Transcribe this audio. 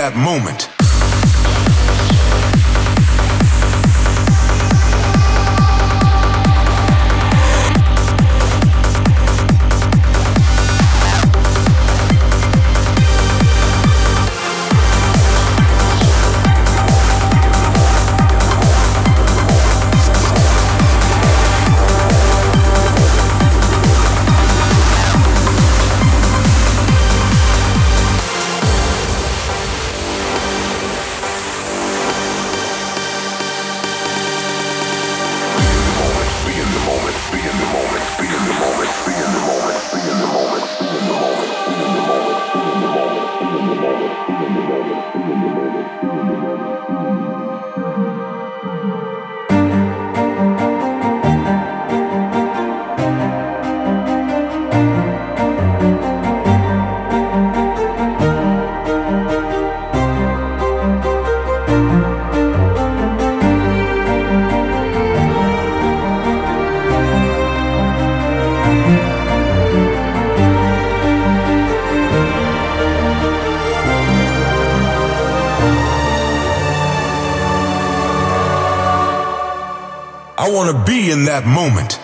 That moment. That moment.